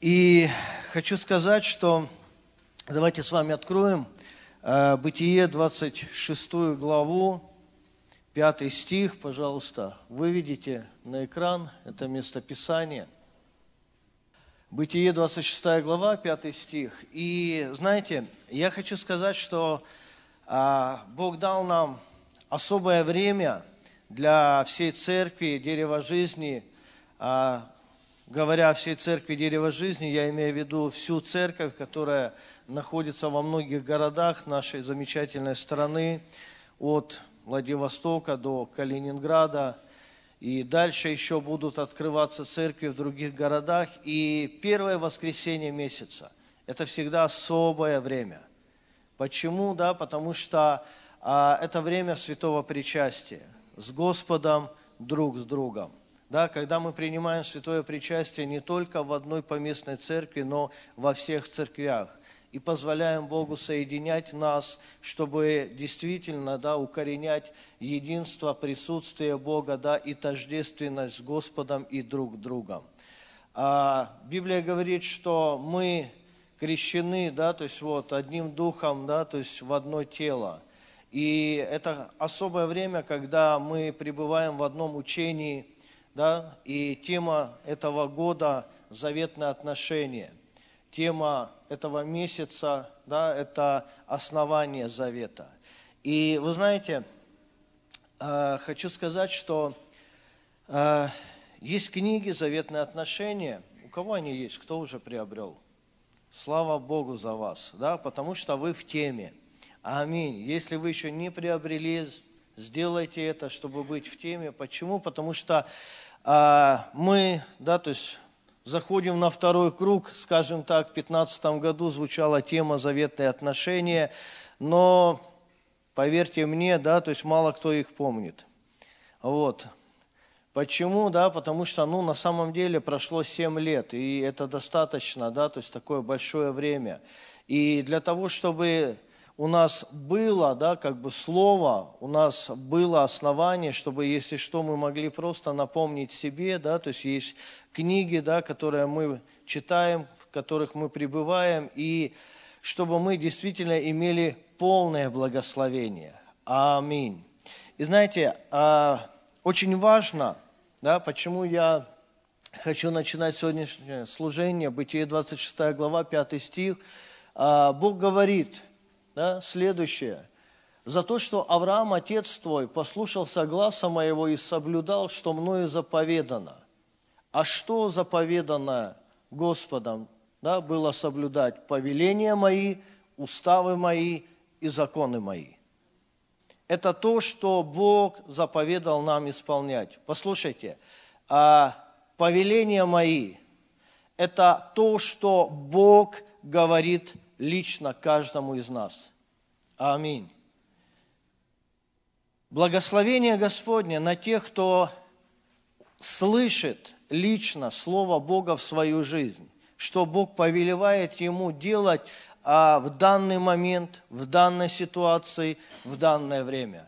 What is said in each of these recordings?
И хочу сказать, что давайте с вами откроем э, Бытие 26 главу, 5 стих, пожалуйста, выведите на экран это местописание. Бытие 26 глава, 5 стих. И знаете, я хочу сказать, что а, Бог дал нам особое время для всей церкви, дерева жизни, а, говоря о всей церкви Дерево Жизни, я имею в виду всю церковь, которая находится во многих городах нашей замечательной страны, от Владивостока до Калининграда, и дальше еще будут открываться церкви в других городах. И первое воскресенье месяца – это всегда особое время. Почему? Да, потому что а, это время святого причастия с Господом, друг с другом да, когда мы принимаем святое причастие не только в одной поместной церкви, но во всех церквях. И позволяем Богу соединять нас, чтобы действительно да, укоренять единство, присутствие Бога да, и тождественность с Господом и друг другом. А Библия говорит, что мы крещены, да, то есть вот одним духом, да, то есть в одно тело. И это особое время, когда мы пребываем в одном учении – да, и тема этого года – заветные отношения. Тема этого месяца да, – это основание завета. И вы знаете, э, хочу сказать, что э, есть книги «Заветные отношения». У кого они есть? Кто уже приобрел? Слава Богу за вас, да, потому что вы в теме. Аминь. Если вы еще не приобрели, сделайте это, чтобы быть в теме. Почему? Потому что а, мы, да, то есть заходим на второй круг, скажем так, в 2015 году звучала тема «Заветные отношения», но, поверьте мне, да, то есть мало кто их помнит. Вот. Почему? Да, потому что, ну, на самом деле прошло 7 лет, и это достаточно, да, то есть такое большое время. И для того, чтобы у нас было, да, как бы слово, у нас было основание, чтобы, если что, мы могли просто напомнить себе, да, то есть есть книги, да, которые мы читаем, в которых мы пребываем, и чтобы мы действительно имели полное благословение. Аминь. И знаете, а, очень важно, да, почему я хочу начинать сегодняшнее служение, Бытие 26 глава, 5 стих, а, Бог говорит – да, следующее. «За то, что Авраам, отец твой, послушался гласа моего и соблюдал, что мною заповедано». А что заповедано Господом да, было соблюдать? Повеления мои, уставы мои и законы мои. Это то, что Бог заповедал нам исполнять. Послушайте, а повеления мои – это то, что Бог говорит лично каждому из нас. Аминь. Благословение Господне на тех, кто слышит лично Слово Бога в свою жизнь, что Бог повелевает ему делать а, в данный момент, в данной ситуации, в данное время.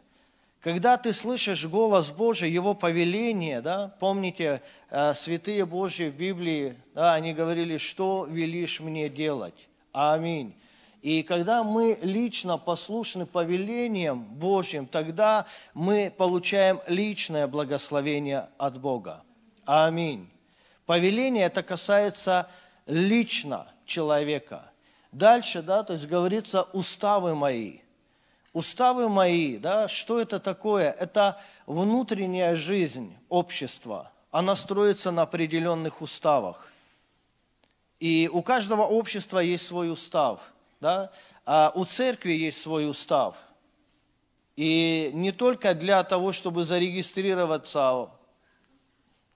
Когда ты слышишь голос Божий, Его повеление, да, помните, а, святые Божьи в Библии, да, они говорили, что велишь мне делать. Аминь. И когда мы лично послушны повелениям Божьим, тогда мы получаем личное благословение от Бога. Аминь. Повеление это касается лично человека. Дальше, да, то есть говорится уставы мои. Уставы мои, да, что это такое? Это внутренняя жизнь общества. Она строится на определенных уставах. И у каждого общества есть свой устав. Да? А у церкви есть свой устав. И не только для того, чтобы зарегистрироваться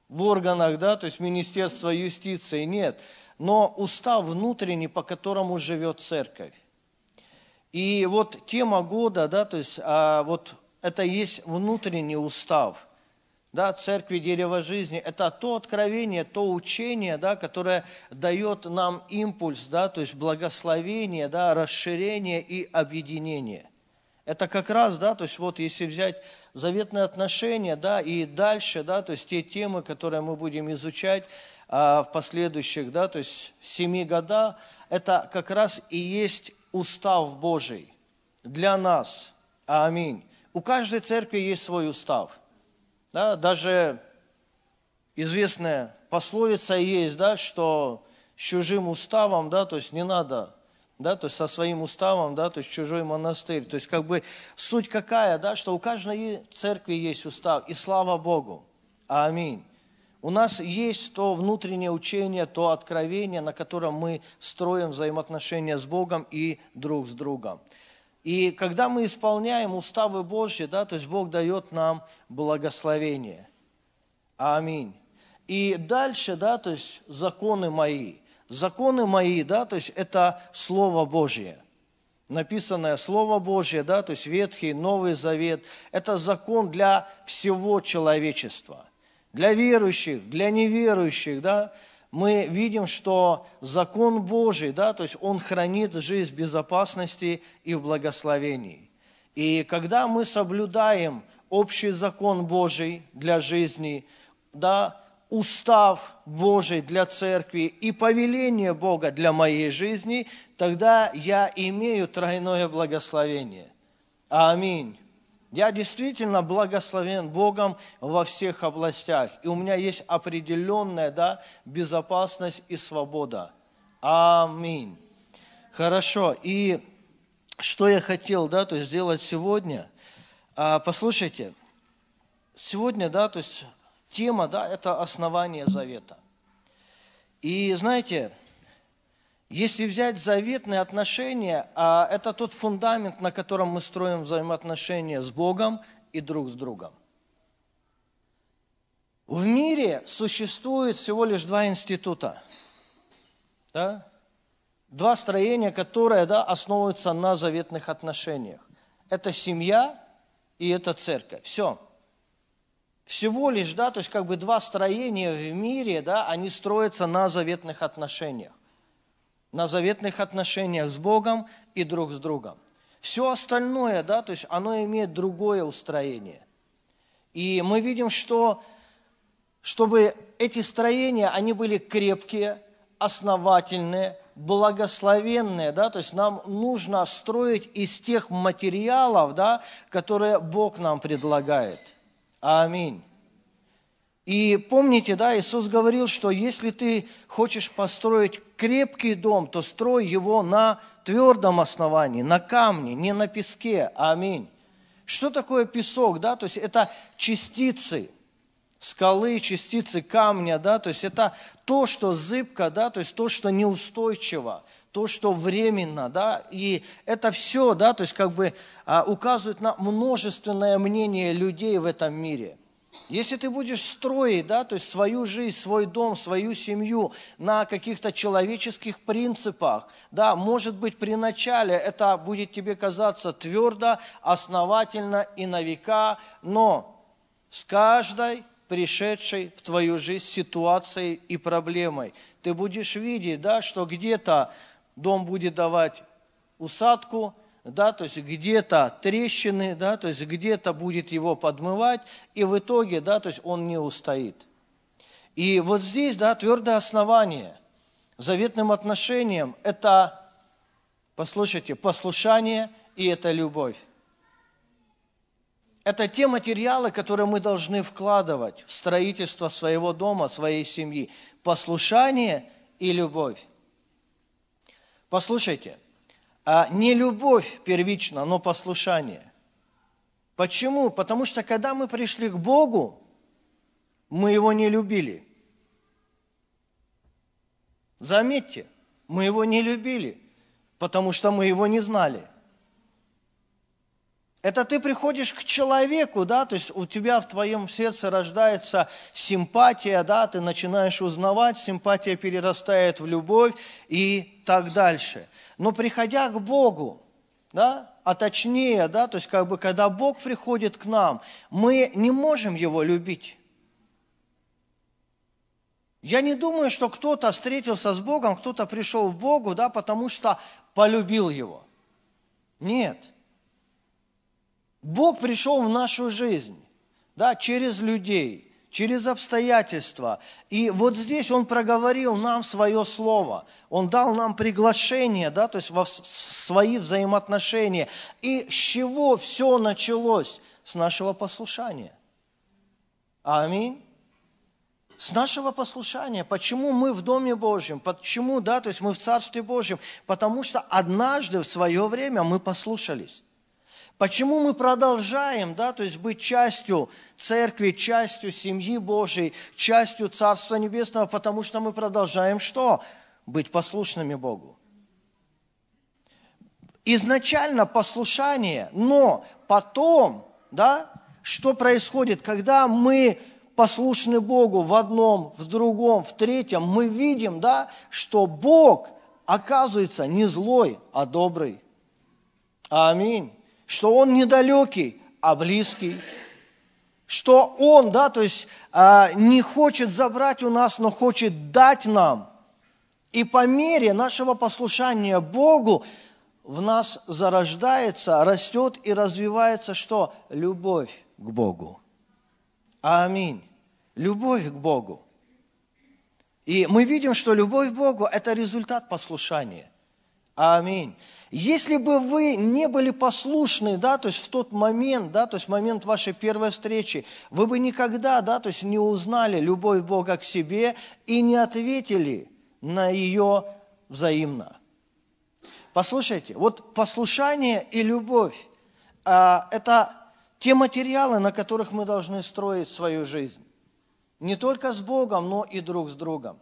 в органах, да, то есть Министерства юстиции, нет, но устав внутренний, по которому живет церковь. И вот тема года, да, то есть а, вот это есть внутренний устав да, церкви дерева жизни, это то откровение, то учение, да, которое дает нам импульс, да, то есть благословение, да, расширение и объединение. Это как раз, да, то есть вот если взять заветные отношения, да, и дальше, да, то есть те темы, которые мы будем изучать, а, в последующих, да, то есть семи года, это как раз и есть устав Божий для нас. Аминь. У каждой церкви есть свой устав. Да, даже известная пословица есть, да, что с чужим уставом, да, то есть не надо, да, то есть со своим уставом, да, то есть чужой монастырь. То есть как бы суть какая, да, что у каждой церкви есть устав, и слава Богу. Аминь. У нас есть то внутреннее учение, то откровение, на котором мы строим взаимоотношения с Богом и друг с другом. И когда мы исполняем уставы Божьи, да, то есть Бог дает нам благословение. Аминь. И дальше, да, то есть законы мои. Законы мои, да, то есть это Слово Божье. Написанное Слово Божье, да, то есть Ветхий, Новый Завет, это закон для всего человечества. Для верующих, для неверующих, да, мы видим, что закон Божий, да, то есть он хранит жизнь в безопасности и в благословении. И когда мы соблюдаем общий закон Божий для жизни, да, устав Божий для церкви и повеление Бога для моей жизни, тогда я имею тройное благословение. Аминь. Я действительно благословен Богом во всех областях. И у меня есть определенная да, безопасность и свобода. Аминь. Хорошо. И что я хотел да, то есть сделать сегодня? А, послушайте, сегодня, да, то есть тема, да, это основание завета. И знаете, если взять заветные отношения, а это тот фундамент, на котором мы строим взаимоотношения с Богом и друг с другом. В мире существует всего лишь два института. Да? Два строения, которые да, основываются на заветных отношениях. Это семья и это церковь. Все. Всего лишь, да, то есть как бы два строения в мире, да, они строятся на заветных отношениях на заветных отношениях с Богом и друг с другом. Все остальное, да, то есть оно имеет другое устроение. И мы видим, что чтобы эти строения, они были крепкие, основательные, благословенные, да, то есть нам нужно строить из тех материалов, да, которые Бог нам предлагает. Аминь. И помните, да, Иисус говорил, что если ты хочешь построить крепкий дом, то строй его на твердом основании, на камне, не на песке. Аминь. Что такое песок, да? То есть это частицы скалы, частицы камня, да? То есть это то, что зыбко, да? То есть то, что неустойчиво, то, что временно, да? И это все, да? То есть как бы а, указывает на множественное мнение людей в этом мире – если ты будешь строить, да, то есть свою жизнь, свой дом, свою семью на каких-то человеческих принципах, да, может быть, при начале это будет тебе казаться твердо, основательно и на века, но с каждой пришедшей в твою жизнь ситуацией и проблемой ты будешь видеть, да, что где-то дом будет давать усадку, да, то есть где-то трещины, да, то есть где-то будет его подмывать, и в итоге, да, то есть он не устоит. И вот здесь, да, твердое основание заветным отношениям – это, послушайте, послушание и это любовь. Это те материалы, которые мы должны вкладывать в строительство своего дома, своей семьи. Послушание и любовь. Послушайте – а не любовь первична, но послушание. Почему? Потому что когда мы пришли к Богу, мы Его не любили. Заметьте, мы Его не любили, потому что мы Его не знали. Это ты приходишь к человеку, да, то есть у тебя в твоем сердце рождается симпатия, да, ты начинаешь узнавать, симпатия перерастает в любовь и так дальше – но приходя к Богу, да, а точнее, да, то есть как бы когда Бог приходит к нам, мы не можем Его любить. Я не думаю, что кто-то встретился с Богом, кто-то пришел к Богу, да, потому что полюбил Его. Нет. Бог пришел в нашу жизнь, да, через людей, через обстоятельства. И вот здесь Он проговорил нам свое слово. Он дал нам приглашение, да, то есть во свои взаимоотношения. И с чего все началось? С нашего послушания. Аминь с нашего послушания. Почему мы в Доме Божьем? Почему, да, то есть мы в Царстве Божьем? Потому что однажды в свое время мы послушались. Почему мы продолжаем, да, то есть быть частью церкви, частью семьи Божьей, частью Царства Небесного? Потому что мы продолжаем что? Быть послушными Богу. Изначально послушание, но потом, да, что происходит, когда мы послушны Богу в одном, в другом, в третьем, мы видим, да, что Бог оказывается не злой, а добрый. Аминь. Что Он недалекий, а близкий. Что Он, да, то есть а, не хочет забрать у нас, но хочет дать нам. И по мере нашего послушания Богу в нас зарождается, растет и развивается что? Любовь к Богу. Аминь. Любовь к Богу. И мы видим, что любовь к Богу – это результат послушания. Аминь. Если бы вы не были послушны, да, то есть в тот момент, да, то есть в момент вашей первой встречи, вы бы никогда, да, то есть не узнали любовь Бога к себе и не ответили на ее взаимно. Послушайте, вот послушание и любовь а, – это те материалы, на которых мы должны строить свою жизнь. Не только с Богом, но и друг с другом.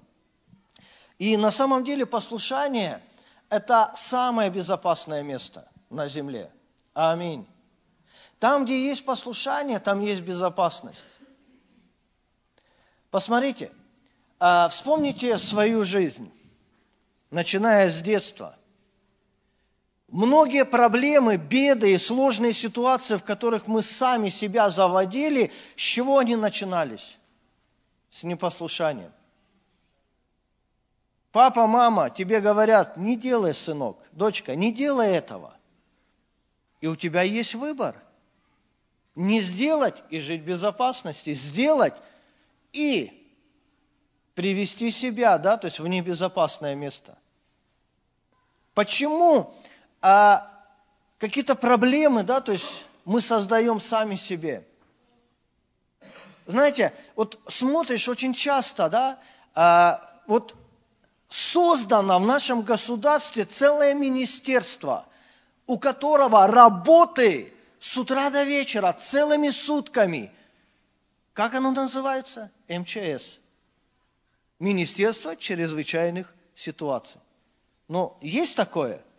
И на самом деле послушание – это самое безопасное место на земле. Аминь. Там, где есть послушание, там есть безопасность. Посмотрите, а, вспомните свою жизнь, начиная с детства – Многие проблемы, беды и сложные ситуации, в которых мы сами себя заводили, с чего они начинались? С непослушанием. Папа, мама тебе говорят, не делай, сынок, дочка, не делай этого. И у тебя есть выбор. Не сделать и жить в безопасности, сделать и привести себя, да, то есть в небезопасное место. Почему а какие-то проблемы, да, то есть мы создаем сами себе. Знаете, вот смотришь очень часто, да, а, вот создано в нашем государстве целое министерство, у которого работы с утра до вечера, целыми сутками. Как оно называется? МЧС. Министерство чрезвычайных ситуаций. Но есть такое –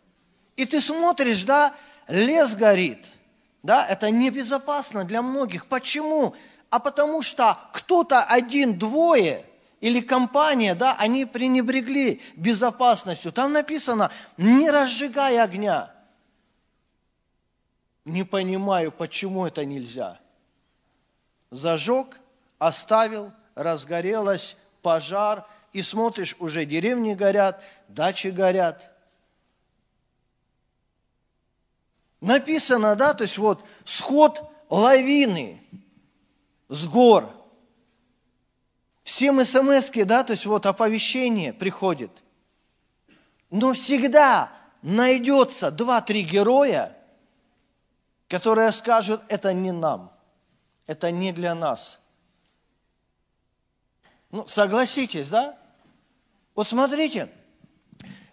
и ты смотришь, да, лес горит. Да, это небезопасно для многих. Почему? А потому что кто-то один, двое или компания, да, они пренебрегли безопасностью. Там написано, не разжигай огня. Не понимаю, почему это нельзя. Зажег, оставил, разгорелось, пожар, и смотришь, уже деревни горят, дачи горят – написано, да, то есть вот сход лавины с гор. Всем смс да, то есть вот оповещение приходит. Но всегда найдется два-три героя, которые скажут, это не нам, это не для нас. Ну, согласитесь, да? Вот смотрите,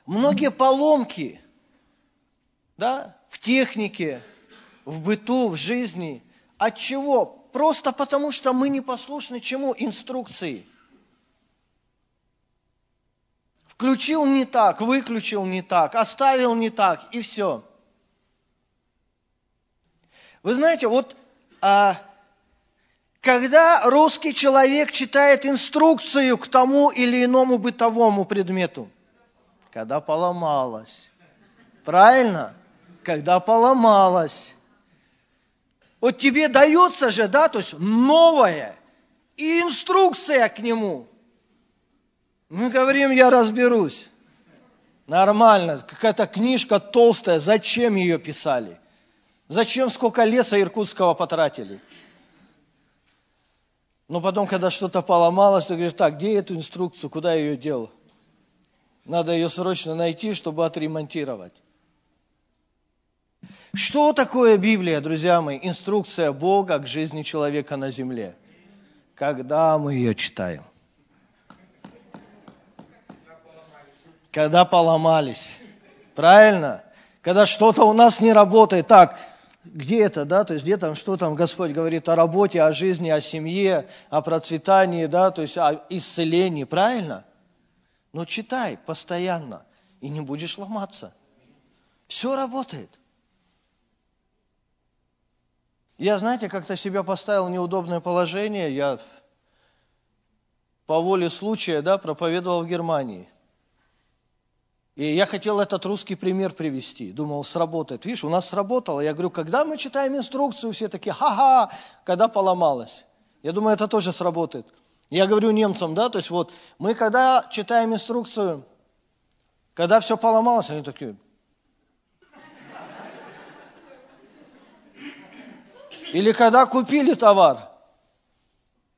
многие поломки, да, в технике, в быту, в жизни. От чего? Просто потому, что мы не послушны чему? Инструкции. Включил не так, выключил не так, оставил не так, и все. Вы знаете, вот а, когда русский человек читает инструкцию к тому или иному бытовому предмету, когда поломалось, правильно? когда поломалась. Вот тебе дается же, да, то есть новое, и инструкция к нему. Мы говорим, я разберусь. Нормально, какая-то книжка толстая, зачем ее писали? Зачем сколько леса иркутского потратили? Но потом, когда что-то поломалось, ты говоришь, так, где эту инструкцию, куда я ее делал? Надо ее срочно найти, чтобы отремонтировать. Что такое Библия, друзья мои? Инструкция Бога к жизни человека на земле. Когда мы ее читаем? Когда поломались. Правильно? Когда что-то у нас не работает. Так, где это, да, то есть где там, что там Господь говорит о работе, о жизни, о семье, о процветании, да, то есть о исцелении, правильно? Но читай постоянно, и не будешь ломаться. Все работает. Я, знаете, как-то себя поставил в неудобное положение. Я по воле случая да, проповедовал в Германии. И я хотел этот русский пример привести. Думал, сработает. Видишь, у нас сработало. Я говорю, когда мы читаем инструкцию, все такие, ха-ха, когда поломалось. Я думаю, это тоже сработает. Я говорю немцам, да, то есть вот, мы когда читаем инструкцию, когда все поломалось, они такие, Или когда купили товар.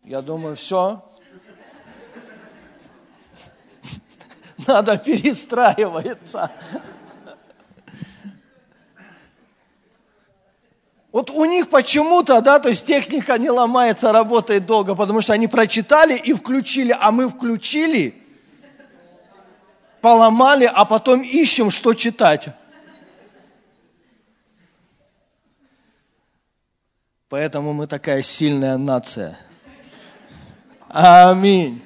Я думаю, все. Надо перестраиваться. Вот у них почему-то, да, то есть техника не ломается, работает долго, потому что они прочитали и включили, а мы включили, поломали, а потом ищем, что читать. Поэтому мы такая сильная нация. Аминь.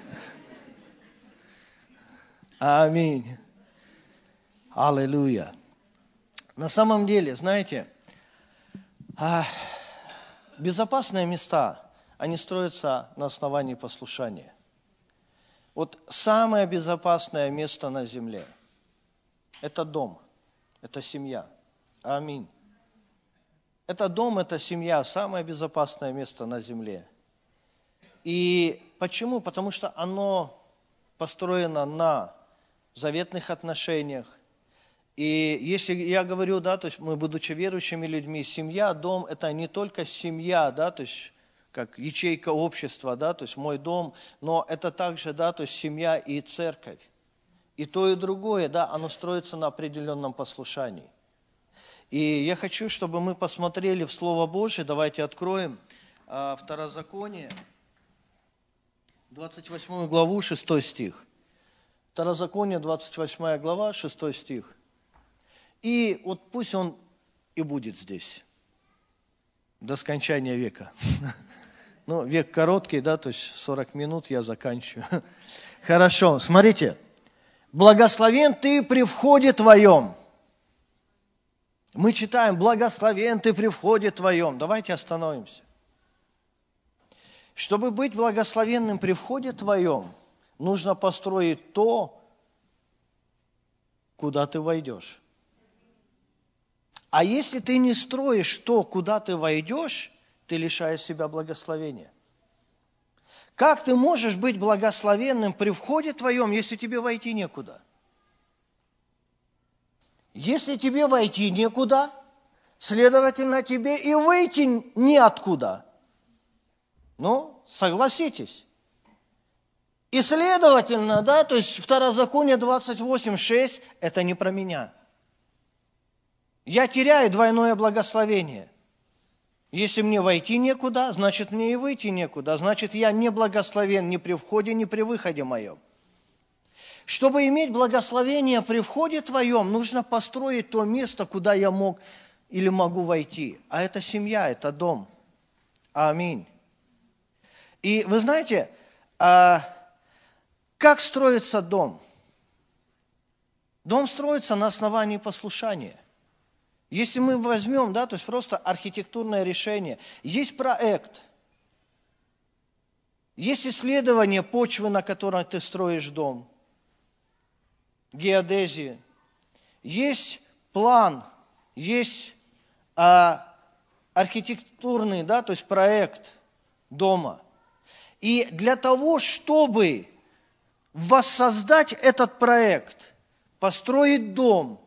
Аминь. Аллилуйя. На самом деле, знаете, а, безопасные места, они строятся на основании послушания. Вот самое безопасное место на земле – это дом, это семья. Аминь. Это дом, это семья, самое безопасное место на земле. И почему? Потому что оно построено на заветных отношениях. И если я говорю, да, то есть мы, будучи верующими людьми, семья, дом – это не только семья, да, то есть как ячейка общества, да, то есть мой дом, но это также, да, то есть семья и церковь. И то, и другое, да, оно строится на определенном послушании. И я хочу, чтобы мы посмотрели в Слово Божье. Давайте откроем а, Второзаконие, 28 главу, 6 стих. Второзаконие, 28 глава, 6 стих. И вот пусть он и будет здесь до скончания века. Ну, век короткий, да, то есть 40 минут я заканчиваю. Хорошо, смотрите. Благословен ты при входе твоем мы читаем, благословен ты при входе твоем. Давайте остановимся. Чтобы быть благословенным при входе твоем, нужно построить то, куда ты войдешь. А если ты не строишь то, куда ты войдешь, ты лишаешь себя благословения. Как ты можешь быть благословенным при входе твоем, если тебе войти некуда? Если тебе войти некуда, следовательно, тебе и выйти неоткуда. Ну, согласитесь. И следовательно, да, то есть Второзаконие 28.6 – это не про меня. Я теряю двойное благословение. Если мне войти некуда, значит мне и выйти некуда. Значит, я не благословен ни при входе, ни при выходе моем. Чтобы иметь благословение при входе твоем, нужно построить то место, куда я мог или могу войти. А это семья, это дом. Аминь. И вы знаете, а, как строится дом? Дом строится на основании послушания. Если мы возьмем, да, то есть просто архитектурное решение, есть проект, есть исследование почвы, на которой ты строишь дом – геодезии. Есть план, есть а, архитектурный, да, то есть проект дома. И для того, чтобы воссоздать этот проект, построить дом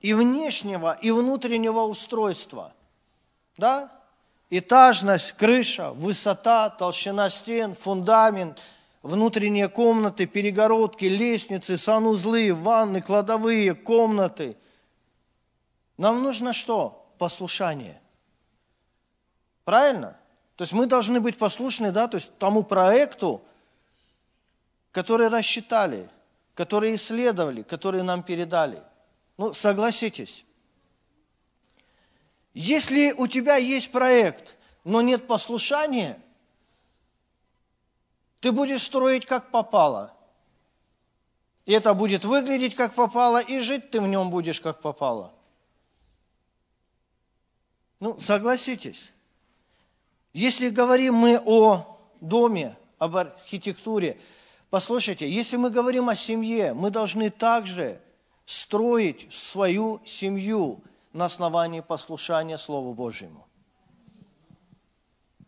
и внешнего, и внутреннего устройства, да, этажность, крыша, высота, толщина стен, фундамент, внутренние комнаты, перегородки, лестницы, санузлы, ванны, кладовые, комнаты. Нам нужно что? Послушание. Правильно? То есть мы должны быть послушны, да, то есть тому проекту, который рассчитали, который исследовали, который нам передали. Ну, согласитесь. Если у тебя есть проект, но нет послушания, ты будешь строить как попало. И это будет выглядеть как попало, и жить ты в нем будешь как попало. Ну, согласитесь. Если говорим мы о доме, об архитектуре, послушайте, если мы говорим о семье, мы должны также строить свою семью на основании послушания Слову Божьему.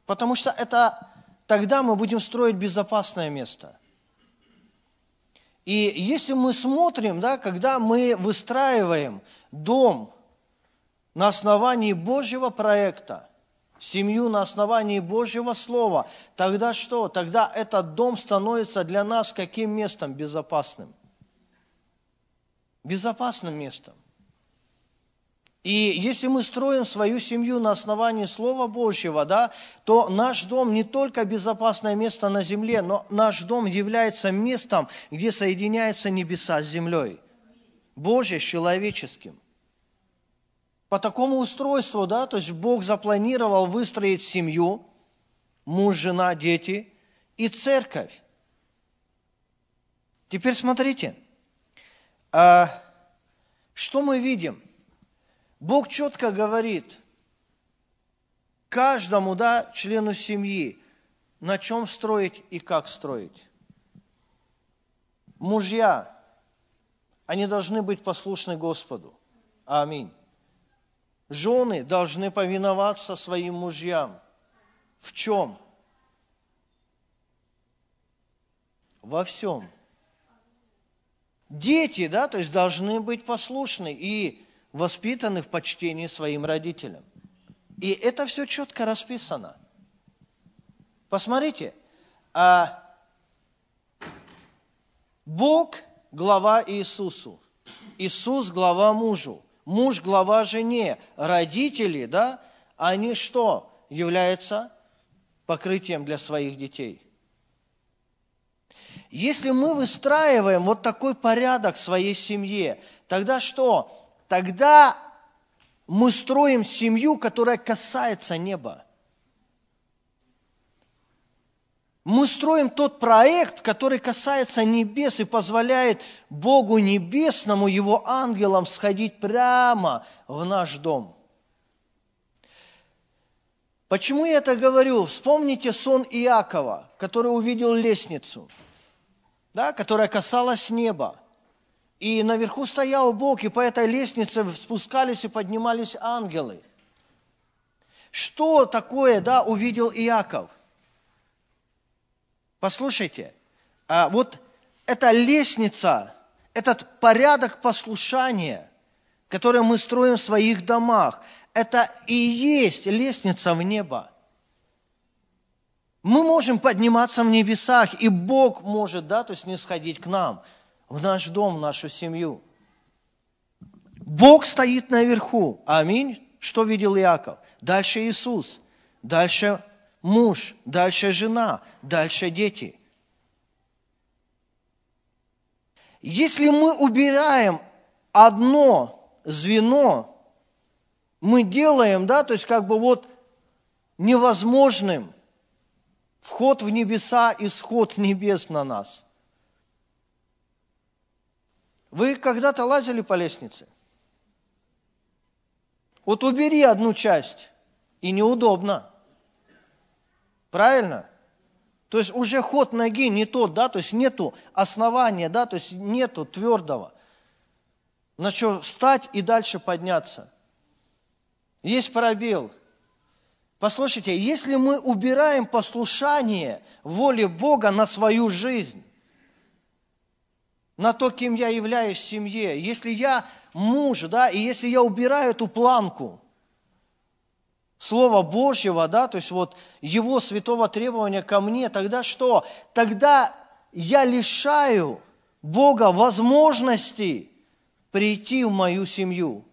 Потому что это тогда мы будем строить безопасное место. И если мы смотрим, да, когда мы выстраиваем дом на основании Божьего проекта, семью на основании Божьего Слова, тогда что? Тогда этот дом становится для нас каким местом безопасным? Безопасным местом. И если мы строим свою семью на основании Слова Божьего, да, то наш дом не только безопасное место на земле, но наш дом является местом, где соединяются небеса с землей. Божье с человеческим. По такому устройству, да, то есть Бог запланировал выстроить семью, муж, жена, дети и церковь. Теперь смотрите, а, что мы видим – Бог четко говорит каждому да, члену семьи, на чем строить и как строить. Мужья, они должны быть послушны Господу. Аминь. Жены должны повиноваться своим мужьям. В чем? Во всем. Дети, да, то есть должны быть послушны. И воспитаны в почтении своим родителям. И это все четко расписано. Посмотрите, а Бог – глава Иисусу, Иисус – глава мужу, муж – глава жене, родители, да, они что? Являются покрытием для своих детей. Если мы выстраиваем вот такой порядок в своей семье, тогда что? Тогда мы строим семью, которая касается неба. Мы строим тот проект, который касается небес и позволяет Богу Небесному, Его ангелам сходить прямо в наш дом. Почему я это говорю? Вспомните сон Иакова, который увидел лестницу, да, которая касалась неба. И наверху стоял Бог, и по этой лестнице спускались и поднимались ангелы. Что такое, да, увидел Иаков? Послушайте, а вот эта лестница, этот порядок послушания, который мы строим в своих домах, это и есть лестница в небо. Мы можем подниматься в небесах, и Бог может, да, то есть не сходить к нам – в наш дом, в нашу семью. Бог стоит наверху. Аминь. Что видел Иаков? Дальше Иисус, дальше муж, дальше жена, дальше дети. Если мы убираем одно звено, мы делаем, да, то есть как бы вот невозможным вход в небеса, исход небес на нас – вы когда-то лазили по лестнице? Вот убери одну часть, и неудобно. Правильно? То есть уже ход ноги не тот, да, то есть нету основания, да, то есть нету твердого. На что встать и дальше подняться. Есть пробел. Послушайте, если мы убираем послушание воле Бога на свою жизнь, на то, кем я являюсь в семье. Если я муж, да, и если я убираю эту планку Слова Божьего, да, то есть вот Его святого требования ко мне, тогда что? Тогда я лишаю Бога возможности прийти в мою семью.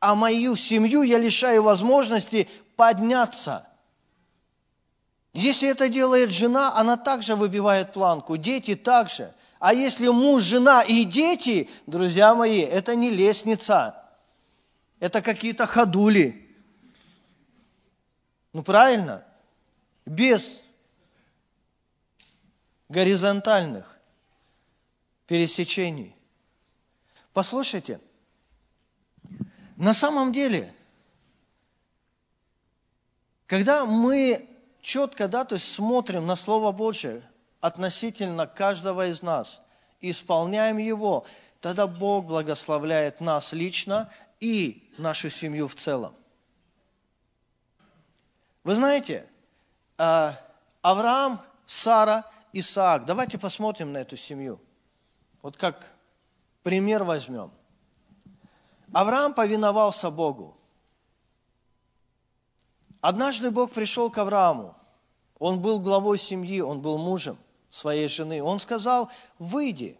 А мою семью я лишаю возможности подняться. Если это делает жена, она также выбивает планку, дети также. А если муж, жена и дети, друзья мои, это не лестница, это какие-то ходули. Ну правильно? Без горизонтальных пересечений. Послушайте, на самом деле, когда мы четко, да, то есть смотрим на Слово Божье относительно каждого из нас, исполняем его, тогда Бог благословляет нас лично и нашу семью в целом. Вы знаете, а, Авраам, Сара, Исаак, давайте посмотрим на эту семью. Вот как пример возьмем. Авраам повиновался Богу. Однажды Бог пришел к Аврааму. Он был главой семьи, он был мужем своей жены. Он сказал, выйди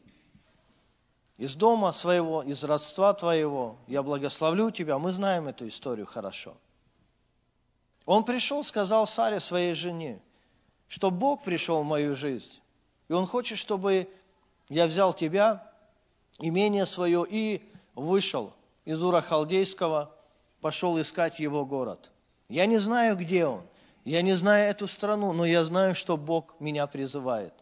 из дома своего, из родства твоего, я благословлю тебя. Мы знаем эту историю хорошо. Он пришел, сказал Саре, своей жене, что Бог пришел в мою жизнь, и Он хочет, чтобы я взял тебя, имение свое, и вышел из Ура Халдейского, пошел искать его город. Я не знаю, где он, я не знаю эту страну, но я знаю, что Бог меня призывает.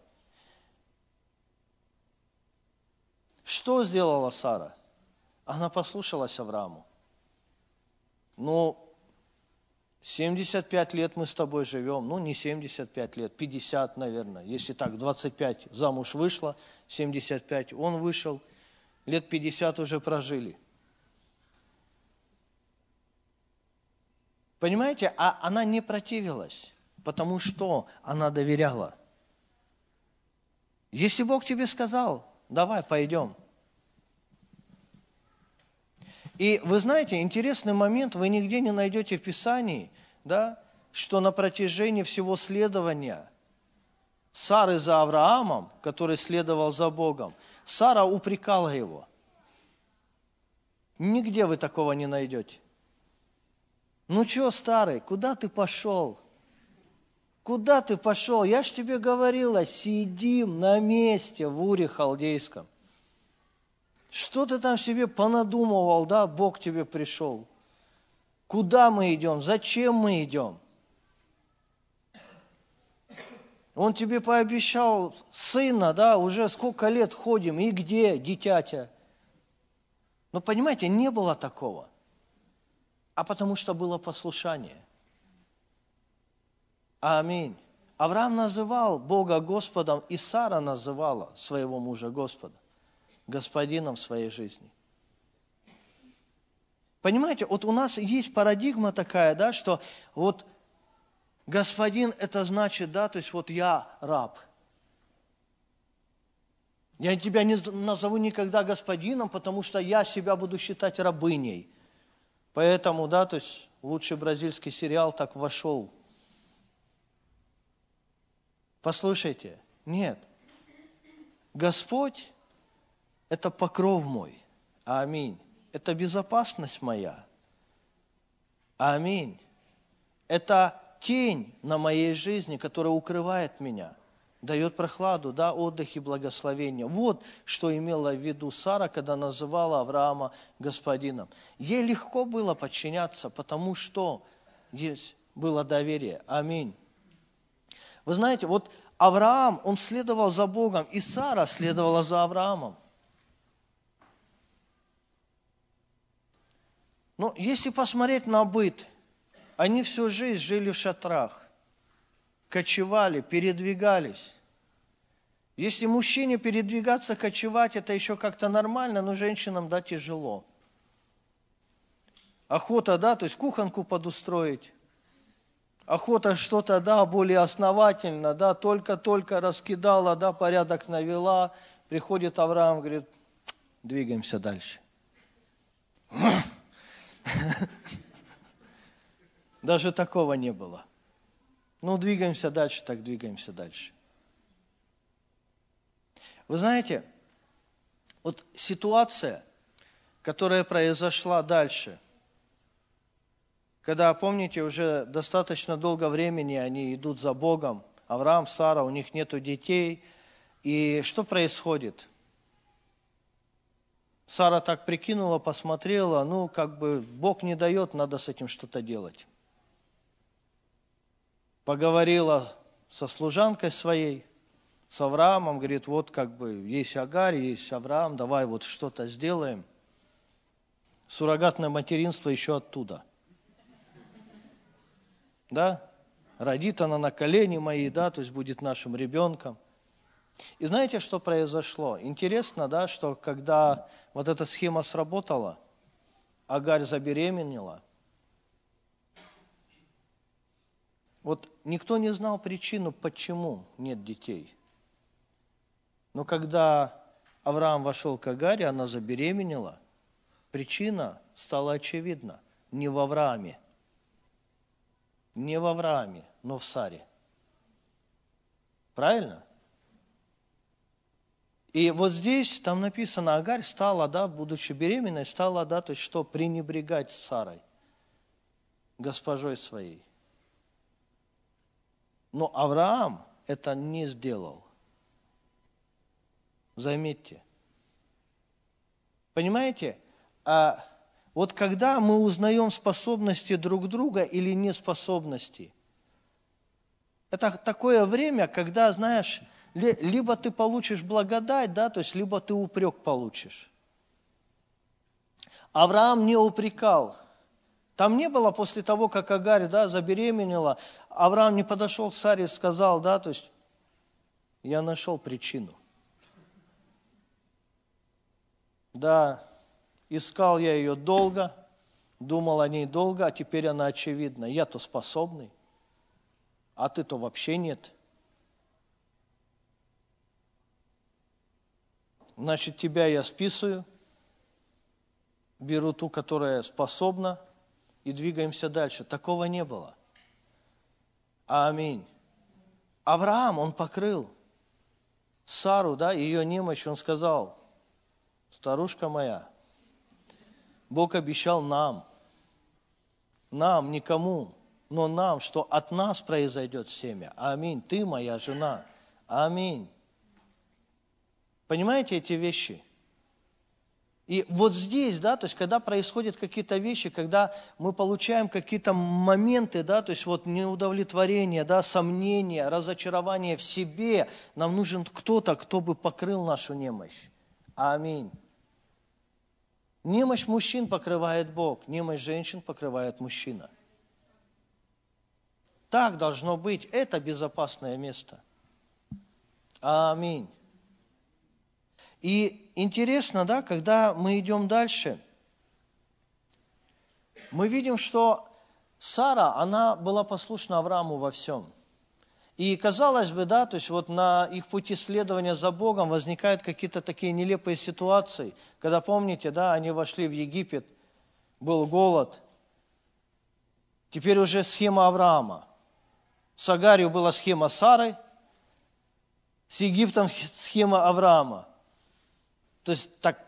Что сделала Сара? Она послушалась Аврааму. Ну, 75 лет мы с тобой живем, ну не 75 лет, 50, наверное, если так, 25 замуж вышла, 75 он вышел, лет 50 уже прожили. Понимаете, а она не противилась, потому что она доверяла. Если Бог тебе сказал, давай, пойдем. И вы знаете, интересный момент вы нигде не найдете в Писании, да, что на протяжении всего следования Сары за Авраамом, который следовал за Богом, Сара упрекала его. Нигде вы такого не найдете. Ну что, старый, куда ты пошел? Куда ты пошел? Я ж тебе говорила, сидим на месте в Уре Халдейском. Что ты там себе понадумывал, да, Бог тебе пришел? Куда мы идем? Зачем мы идем? Он тебе пообещал сына, да, уже сколько лет ходим, и где дитятя? Но понимаете, не было такого, а потому что было послушание. Аминь. Авраам называл Бога Господом, и Сара называла своего мужа Господа господином своей жизни. Понимаете, вот у нас есть парадигма такая, да, что вот господин это значит, да, то есть вот я раб. Я тебя не назову никогда господином, потому что я себя буду считать рабыней. Поэтому, да, то есть лучший бразильский сериал так вошел. Послушайте, нет. Господь – это покров мой. Аминь. Это безопасность моя. Аминь. Это тень на моей жизни, которая укрывает меня, дает прохладу, да, отдых и благословение. Вот что имела в виду Сара, когда называла Авраама господином. Ей легко было подчиняться, потому что здесь было доверие. Аминь. Вы знаете, вот Авраам, он следовал за Богом, и Сара следовала за Авраамом. Но если посмотреть на быт, они всю жизнь жили в шатрах, кочевали, передвигались. Если мужчине передвигаться, кочевать, это еще как-то нормально, но женщинам, да, тяжело. Охота, да, то есть кухонку подустроить. Охота что-то, да, более основательно, да, только-только раскидала, да, порядок навела. Приходит Авраам, говорит, двигаемся дальше. Даже такого не было. Ну, двигаемся дальше, так двигаемся дальше. Вы знаете, вот ситуация, которая произошла дальше, когда, помните, уже достаточно долго времени они идут за Богом, Авраам, Сара, у них нет детей, и что происходит? Сара так прикинула, посмотрела, ну, как бы Бог не дает, надо с этим что-то делать. Поговорила со служанкой своей, с Авраамом, говорит, вот как бы есть Агарь, есть Авраам, давай вот что-то сделаем. Суррогатное материнство еще оттуда. Да? Родит она на колени мои, да, то есть будет нашим ребенком. И знаете, что произошло? Интересно, да, что когда вот эта схема сработала, Агарь забеременела, вот никто не знал причину, почему нет детей. Но когда Авраам вошел к Агаре, она забеременела, причина стала очевидна. Не в Аврааме. Не в Аврааме, но в Саре. Правильно? И вот здесь, там написано, Агарь стала, да, будучи беременной, стала, да, то есть что, пренебрегать Сарой, госпожой своей. Но Авраам это не сделал. Заметьте. Понимаете? А вот когда мы узнаем способности друг друга или неспособности, это такое время, когда, знаешь, либо ты получишь благодать, да, то есть либо ты упрек получишь. Авраам не упрекал. Там не было после того, как Агарь да, забеременела, Авраам не подошел к Саре и сказал, да, то есть я нашел причину – Да, искал я ее долго, думал о ней долго, а теперь она очевидна. Я-то способный, а ты-то вообще нет. Значит, тебя я списываю, беру ту, которая способна, и двигаемся дальше. Такого не было. Аминь. Авраам, он покрыл Сару, да, ее немощь, он сказал – старушка моя, Бог обещал нам, нам, никому, но нам, что от нас произойдет семя. Аминь. Ты моя жена. Аминь. Понимаете эти вещи? И вот здесь, да, то есть когда происходят какие-то вещи, когда мы получаем какие-то моменты, да, то есть вот неудовлетворение, да, сомнения, разочарование в себе, нам нужен кто-то, кто бы покрыл нашу немощь. Аминь. Немощь мужчин покрывает Бог, немощь женщин покрывает мужчина. Так должно быть. Это безопасное место. Аминь. И интересно, да, когда мы идем дальше, мы видим, что Сара, она была послушна Аврааму во всем. И казалось бы, да, то есть вот на их пути следования за Богом возникают какие-то такие нелепые ситуации, когда, помните, да, они вошли в Египет, был голод. Теперь уже схема Авраама. С Агарью была схема Сары, с Египтом схема Авраама. То есть так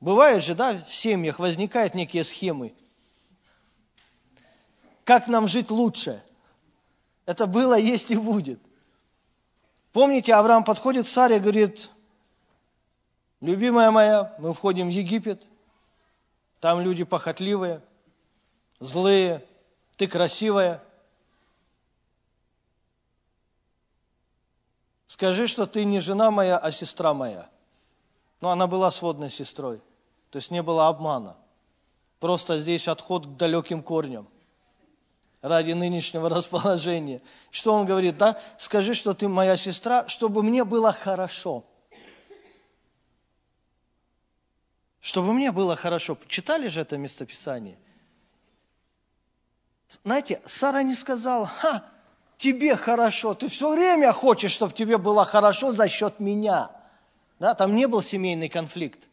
бывает же, да, в семьях возникают некие схемы. Как нам жить лучше – это было, есть и будет. Помните, Авраам подходит к Саре и говорит, любимая моя, мы входим в Египет, там люди похотливые, злые, ты красивая. Скажи, что ты не жена моя, а сестра моя. Но она была сводной сестрой, то есть не было обмана. Просто здесь отход к далеким корням – ради нынешнего расположения. Что он говорит, да? Скажи, что ты моя сестра, чтобы мне было хорошо. Чтобы мне было хорошо. Читали же это местописание? Знаете, Сара не сказала, ха, тебе хорошо, ты все время хочешь, чтобы тебе было хорошо за счет меня. Да, там не был семейный конфликт.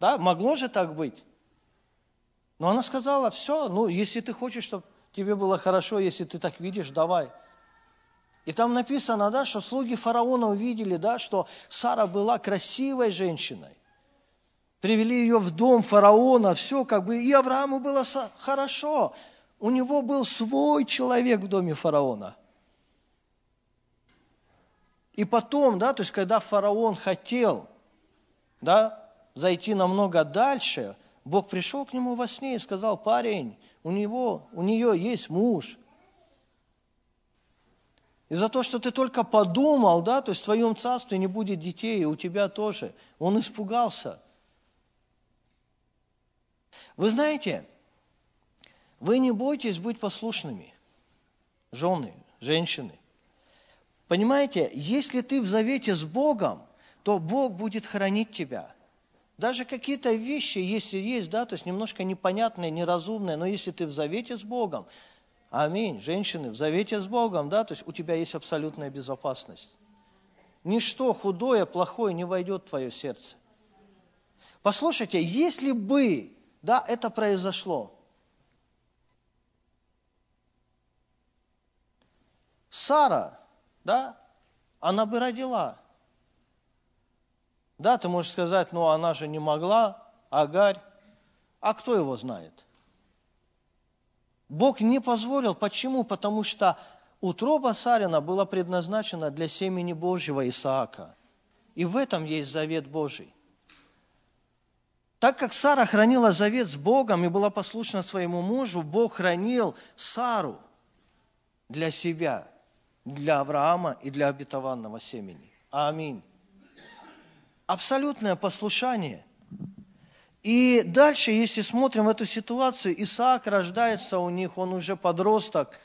Да, могло же так быть. Но она сказала, все, ну, если ты хочешь, чтобы тебе было хорошо, если ты так видишь, давай. И там написано, да, что слуги фараона увидели, да, что Сара была красивой женщиной. Привели ее в дом фараона, все как бы, и Аврааму было хорошо. У него был свой человек в доме фараона. И потом, да, то есть когда фараон хотел, да, зайти намного дальше, Бог пришел к нему во сне и сказал, парень, у него, у нее есть муж. И за то, что ты только подумал, да, то есть в твоем царстве не будет детей, и у тебя тоже. Он испугался. Вы знаете, вы не бойтесь быть послушными, жены, женщины. Понимаете, если ты в завете с Богом, то Бог будет хранить тебя – даже какие-то вещи, если есть, да, то есть немножко непонятные, неразумные, но если ты в завете с Богом, аминь, женщины, в завете с Богом, да, то есть у тебя есть абсолютная безопасность. Ничто худое, плохое не войдет в твое сердце. Послушайте, если бы, да, это произошло, Сара, да, она бы родила – да, ты можешь сказать, ну она же не могла, Агарь. А кто его знает? Бог не позволил. Почему? Потому что утроба Сарина была предназначена для семени Божьего Исаака. И в этом есть завет Божий. Так как Сара хранила завет с Богом и была послушна своему мужу, Бог хранил Сару для себя, для Авраама и для обетованного семени. Аминь абсолютное послушание. И дальше, если смотрим в эту ситуацию, Исаак рождается у них, он уже подросток.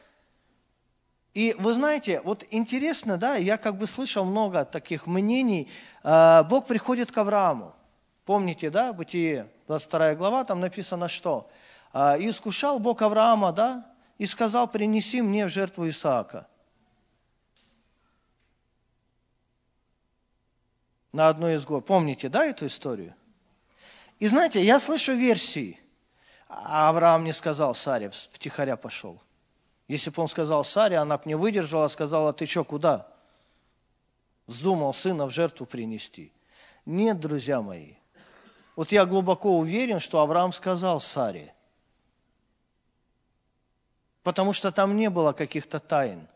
И вы знаете, вот интересно, да, я как бы слышал много таких мнений. А, Бог приходит к Аврааму. Помните, да, Бытие, 22 глава, там написано что? А, «И искушал Бог Авраама, да, и сказал, принеси мне в жертву Исаака». На одной из гор. Помните, да, эту историю? И знаете, я слышу версии. А Авраам не сказал Саре, втихаря пошел. Если бы он сказал Саре, она бы не выдержала, сказала, ты что, куда? Вздумал сына в жертву принести. Нет, друзья мои. Вот я глубоко уверен, что Авраам сказал Саре. Потому что там не было каких-то тайн.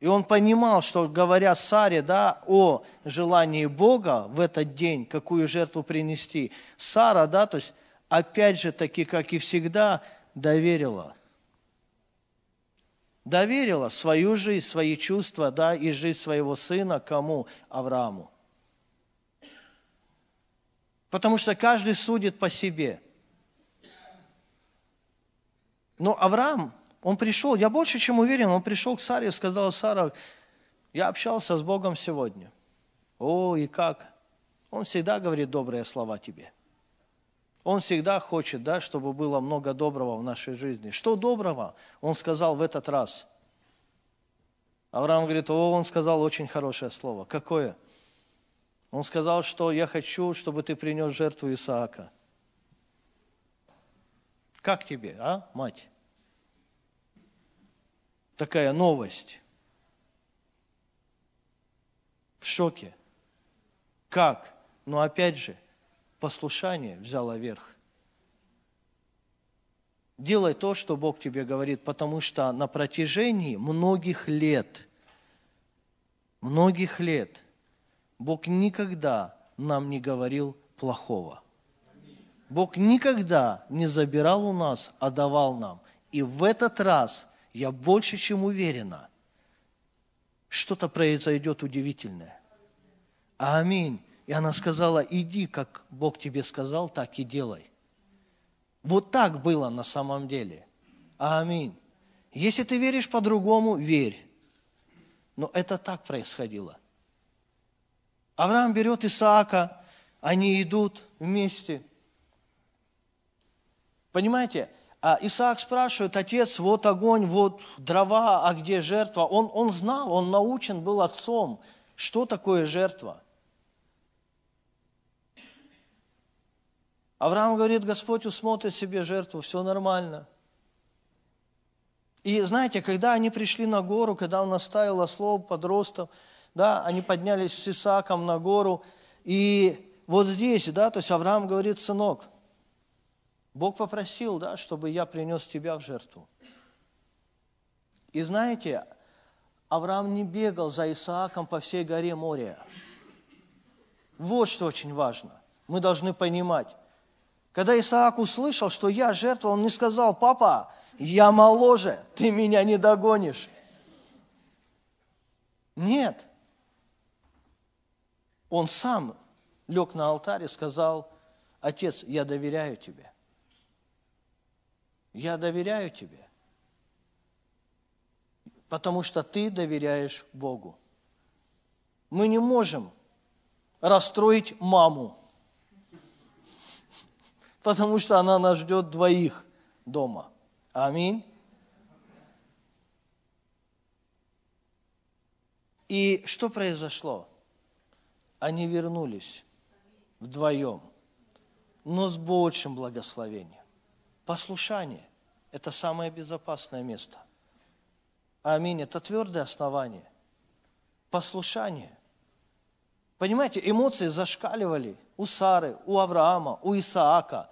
И он понимал, что говоря Саре да, о желании Бога в этот день, какую жертву принести, Сара, да, то есть опять же таки, как и всегда, доверила. Доверила свою жизнь, свои чувства, да, и жизнь своего сына кому? Аврааму. Потому что каждый судит по себе. Но Авраам он пришел, я больше чем уверен, он пришел к Саре и сказал, Сара, я общался с Богом сегодня. О, и как? Он всегда говорит добрые слова тебе. Он всегда хочет, да, чтобы было много доброго в нашей жизни. Что доброго? Он сказал в этот раз. Авраам говорит, о, он сказал очень хорошее слово. Какое? Он сказал, что я хочу, чтобы ты принес жертву Исаака. Как тебе, а, мать? Такая новость. В шоке. Как? Но опять же, послушание взяло верх. Делай то, что Бог тебе говорит, потому что на протяжении многих лет, многих лет Бог никогда нам не говорил плохого. Бог никогда не забирал у нас, а давал нам. И в этот раз я больше чем уверена, что-то произойдет удивительное. Аминь. И она сказала, иди, как Бог тебе сказал, так и делай. Вот так было на самом деле. Аминь. Если ты веришь по-другому, верь. Но это так происходило. Авраам берет Исаака, они идут вместе. Понимаете, а Исаак спрашивает, отец, вот огонь, вот дрова, а где жертва? Он, он знал, он научен был отцом, что такое жертва. Авраам говорит, Господь усмотрит себе жертву, все нормально. И знаете, когда они пришли на гору, когда он оставил ослов, подростов, да, они поднялись с Исааком на гору, и вот здесь, да, то есть Авраам говорит, сынок, Бог попросил, да, чтобы я принес тебя в жертву. И знаете, Авраам не бегал за Исааком по всей горе моря. Вот что очень важно. Мы должны понимать. Когда Исаак услышал, что я жертва, он не сказал, папа, я моложе, ты меня не догонишь. Нет. Он сам лег на алтарь и сказал, отец, я доверяю тебе. Я доверяю тебе. Потому что ты доверяешь Богу. Мы не можем расстроить маму, потому что она нас ждет двоих дома – Аминь. И что произошло? Они вернулись вдвоем, но с большим благословением. Послушание – это самое безопасное место. Аминь. Это твердое основание. Послушание. Понимаете, эмоции зашкаливали у Сары, у Авраама, у Исаака.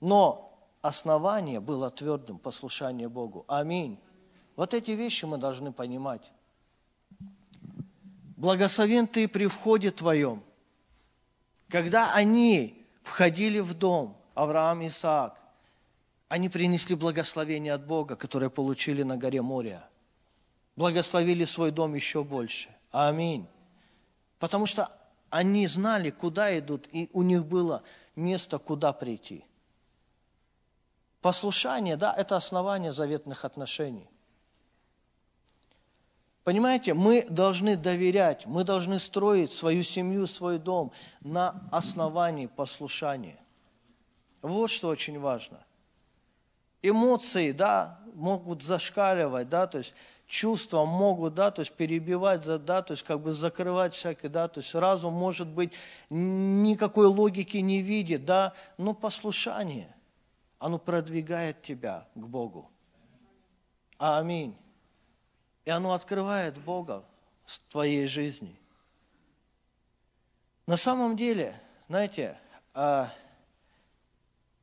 Но основание было твердым, послушание Богу. Аминь. Вот эти вещи мы должны понимать. Благословен ты при входе твоем. Когда они входили в дом, Авраам и Исаак, они принесли благословение от Бога, которое получили на горе моря. Благословили свой дом еще больше. Аминь. Потому что они знали, куда идут, и у них было место, куда прийти – Послушание, да, это основание заветных отношений. Понимаете, мы должны доверять, мы должны строить свою семью, свой дом на основании послушания. Вот что очень важно. Эмоции, да, могут зашкаливать, да, то есть чувства могут, да, то есть перебивать, да, то есть как бы закрывать всякие, да, то есть разум, может быть, никакой логики не видит, да, но послушание – оно продвигает тебя к Богу. Аминь. И оно открывает Бога в твоей жизни. На самом деле, знаете, а,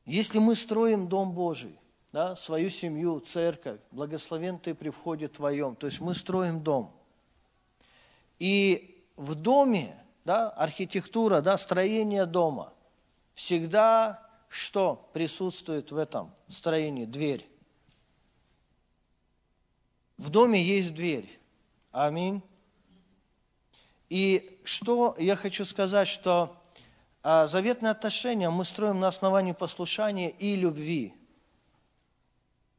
если мы строим Дом Божий, да, свою семью, церковь, благословен ты при входе твоем, то есть мы строим дом. И в доме, да, архитектура, да, строение дома всегда что присутствует в этом строении? Дверь. В доме есть дверь. Аминь. И что я хочу сказать, что а, заветные отношения мы строим на основании послушания и любви.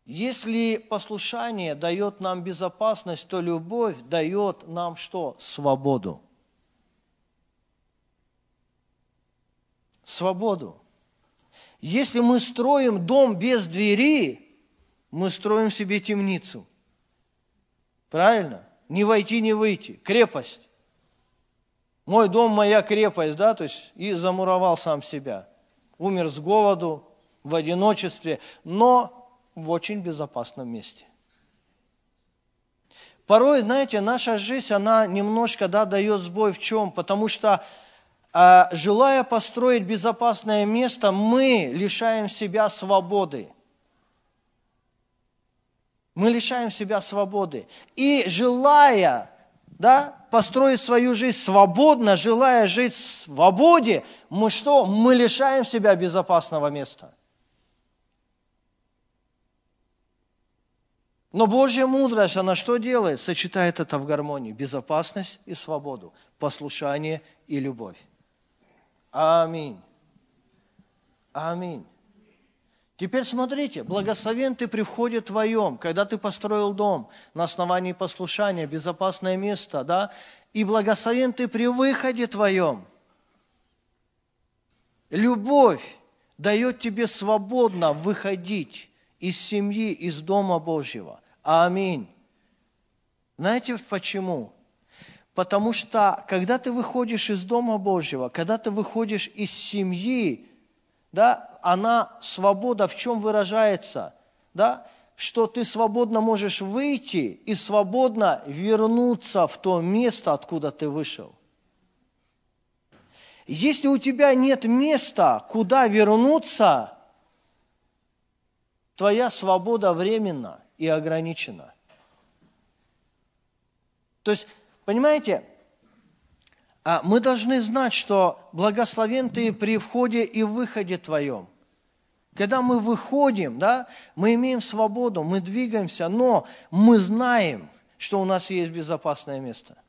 Если послушание дает нам безопасность, то любовь дает нам что? Свободу. Свободу. Если мы строим дом без двери, мы строим себе темницу. Правильно? Не войти, не выйти. Крепость. Мой дом, моя крепость, да, то есть и замуровал сам себя. Умер с голоду, в одиночестве, но в очень безопасном месте. Порой, знаете, наша жизнь, она немножко, да, дает сбой в чем? Потому что а желая построить безопасное место, мы лишаем себя свободы. Мы лишаем себя свободы. И желая да, построить свою жизнь свободно, желая жить в свободе, мы что? Мы лишаем себя безопасного места. Но Божья мудрость, она что делает? Сочетает это в гармонии. Безопасность и свободу, послушание и любовь. Аминь. Аминь. Теперь смотрите, благословен ты при входе твоем, когда ты построил дом на основании послушания, безопасное место, да, и благословен ты при выходе твоем. Любовь дает тебе свободно выходить из семьи, из Дома Божьего. Аминь. Знаете почему? Потому что, когда ты выходишь из Дома Божьего, когда ты выходишь из семьи, да, она, свобода в чем выражается? Да? что ты свободно можешь выйти и свободно вернуться в то место, откуда ты вышел. Если у тебя нет места, куда вернуться, твоя свобода временна и ограничена. То есть, понимаете, а мы должны знать, что благословен ты при входе и выходе твоем. Когда мы выходим, да, мы имеем свободу, мы двигаемся, но мы знаем, что у нас есть безопасное место –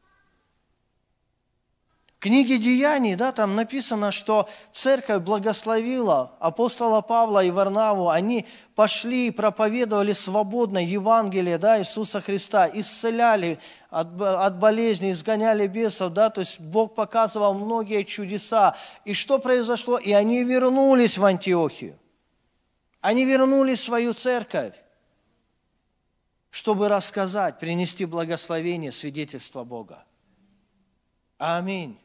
книге Деяний, да, там написано, что церковь благословила апостола Павла и Варнаву, они пошли и проповедовали свободно Евангелие, да, Иисуса Христа, исцеляли от, от болезней, изгоняли бесов, да, то есть Бог показывал многие чудеса. И что произошло? И они вернулись в Антиохию. Они вернулись в свою церковь, чтобы рассказать, принести благословение, свидетельство Бога. Аминь.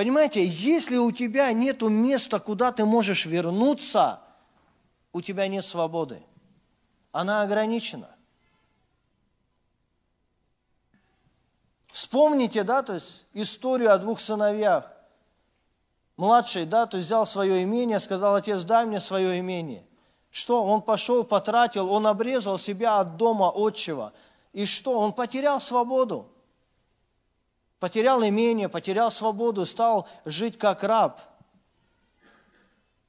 Понимаете, если у тебя нет места, куда ты можешь вернуться, у тебя нет свободы. Она ограничена. Вспомните, да, то есть историю о двух сыновьях. Младший, да, то есть взял свое имение, сказал, отец, дай мне свое имение. Что? Он пошел, потратил, он обрезал себя от дома отчего. И что? Он потерял свободу потерял имение, потерял свободу, стал жить как раб,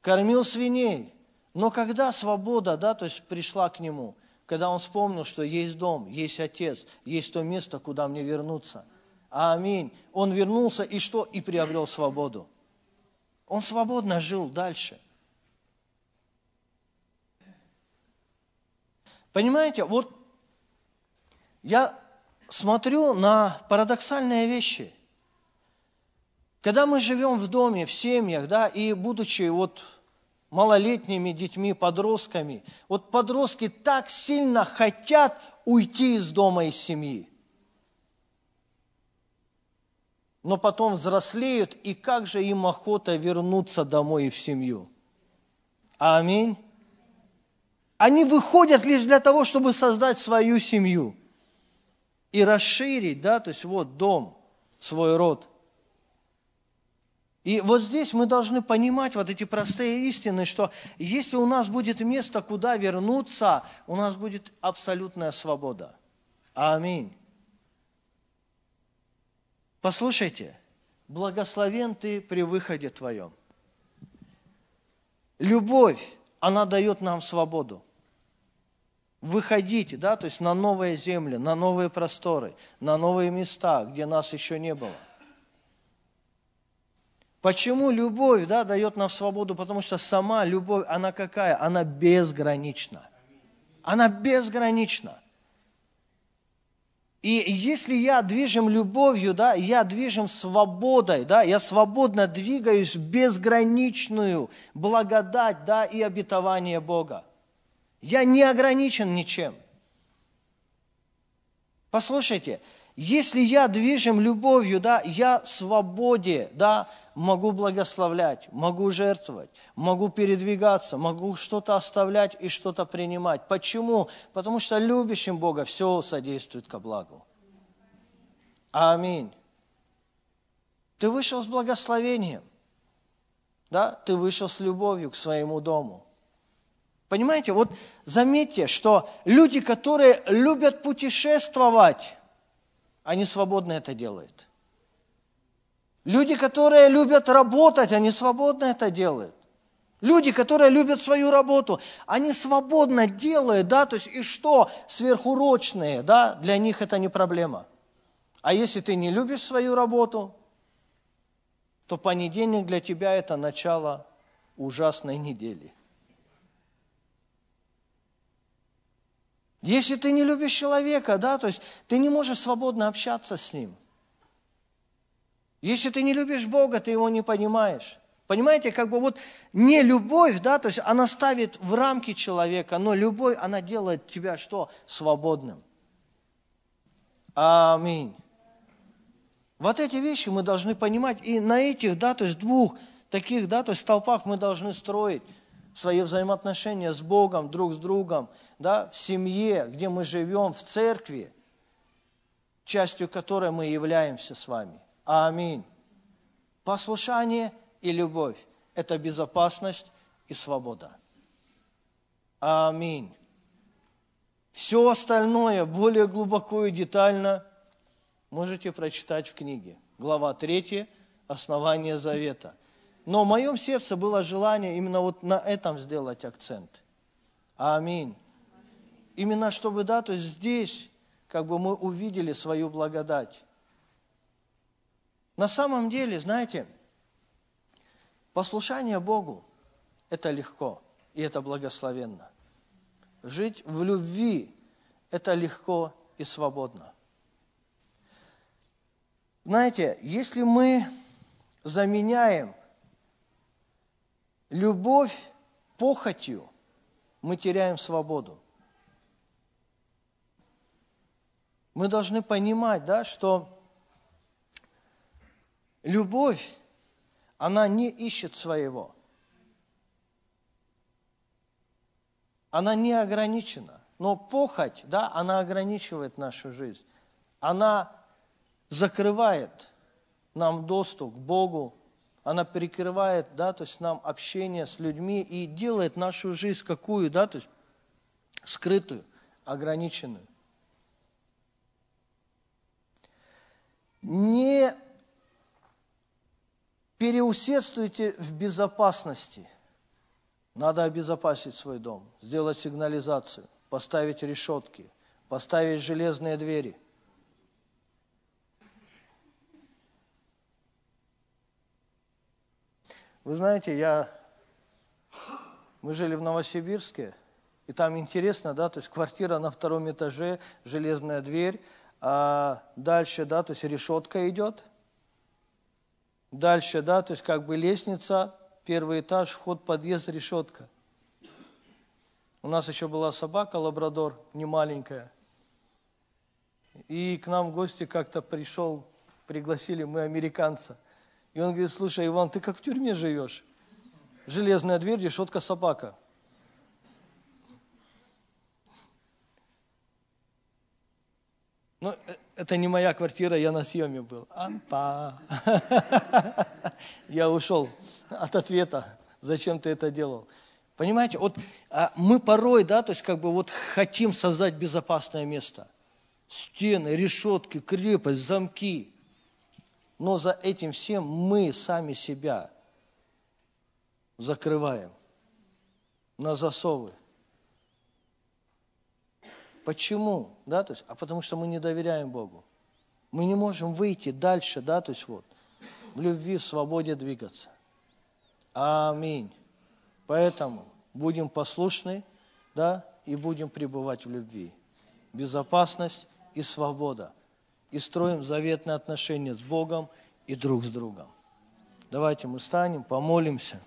кормил свиней. Но когда свобода, да, то есть пришла к нему, когда он вспомнил, что есть дом, есть отец, есть то место, куда мне вернуться. Аминь. Он вернулся и что? И приобрел свободу. Он свободно жил дальше. Понимаете, вот я смотрю на парадоксальные вещи. Когда мы живем в доме, в семьях, да, и будучи вот малолетними детьми, подростками, вот подростки так сильно хотят уйти из дома, из семьи. Но потом взрослеют, и как же им охота вернуться домой и в семью. Аминь. Они выходят лишь для того, чтобы создать свою семью – и расширить, да, то есть вот дом, свой род. И вот здесь мы должны понимать вот эти простые истины, что если у нас будет место, куда вернуться, у нас будет абсолютная свобода. Аминь. Послушайте, благословен ты при выходе твоем. Любовь, она дает нам свободу выходить, да, то есть на новые земли, на новые просторы, на новые места, где нас еще не было. Почему любовь да, дает нам свободу? Потому что сама любовь, она какая? Она безгранична. Она безгранична. И если я движим любовью, да, я движим свободой, да, я свободно двигаюсь в безграничную благодать, да, и обетование Бога. Я не ограничен ничем. Послушайте, если я движим любовью, да, я в свободе, да, могу благословлять, могу жертвовать, могу передвигаться, могу что-то оставлять и что-то принимать. Почему? Потому что любящим Бога все содействует ко благу. Аминь. Ты вышел с благословением, да, ты вышел с любовью к своему дому – Понимаете, вот заметьте, что люди, которые любят путешествовать, они свободно это делают. Люди, которые любят работать, они свободно это делают. Люди, которые любят свою работу, они свободно делают, да, то есть и что сверхурочные, да, для них это не проблема. А если ты не любишь свою работу, то понедельник для тебя это начало ужасной недели. Если ты не любишь человека, да, то есть ты не можешь свободно общаться с ним. Если ты не любишь Бога, ты его не понимаешь. Понимаете, как бы вот не любовь, да, то есть она ставит в рамки человека, но любовь, она делает тебя что? Свободным. Аминь. Вот эти вещи мы должны понимать, и на этих, да, то есть двух таких, да, то есть столпах мы должны строить свои взаимоотношения с Богом, друг с другом, да, в семье, где мы живем, в церкви, частью которой мы являемся с вами. Аминь. Послушание и любовь – это безопасность и свобода. Аминь. Все остальное более глубоко и детально можете прочитать в книге. Глава 3 «Основание завета». Но в моем сердце было желание именно вот на этом сделать акцент. Аминь. Именно чтобы, да, то есть здесь, как бы мы увидели свою благодать. На самом деле, знаете, послушание Богу – это легко и это благословенно. Жить в любви – это легко и свободно. Знаете, если мы заменяем любовь похотью, мы теряем свободу. Мы должны понимать, да, что любовь, она не ищет своего. Она не ограничена. Но похоть, да, она ограничивает нашу жизнь. Она закрывает нам доступ к Богу, она перекрывает, да, то есть нам общение с людьми и делает нашу жизнь какую, да, то есть скрытую, ограниченную. Не переусердствуйте в безопасности. Надо обезопасить свой дом, сделать сигнализацию, поставить решетки, поставить железные двери. Вы знаете, я... мы жили в Новосибирске, и там интересно, да, то есть квартира на втором этаже, железная дверь, а дальше, да, то есть решетка идет, дальше, да, то есть как бы лестница, первый этаж, вход, подъезд, решетка. У нас еще была собака, лабрадор, не маленькая. И к нам в гости как-то пришел, пригласили мы американца – и он говорит, слушай, Иван, ты как в тюрьме живешь. Железная дверь, решетка, собака. Ну, э, это не моя квартира, я на съеме был. Ампа. Я ушел от ответа, зачем ты это делал. Понимаете, вот а мы порой, да, то есть как бы вот хотим создать безопасное место. Стены, решетки, крепость, замки но за этим всем мы сами себя закрываем на засовы. Почему? Да, то есть, а потому что мы не доверяем Богу. Мы не можем выйти дальше, да, то есть вот, в любви, в свободе двигаться. Аминь. Поэтому будем послушны, да, и будем пребывать в любви. Безопасность и свобода – и строим заветные отношения с Богом и друг с другом. Давайте мы станем, помолимся.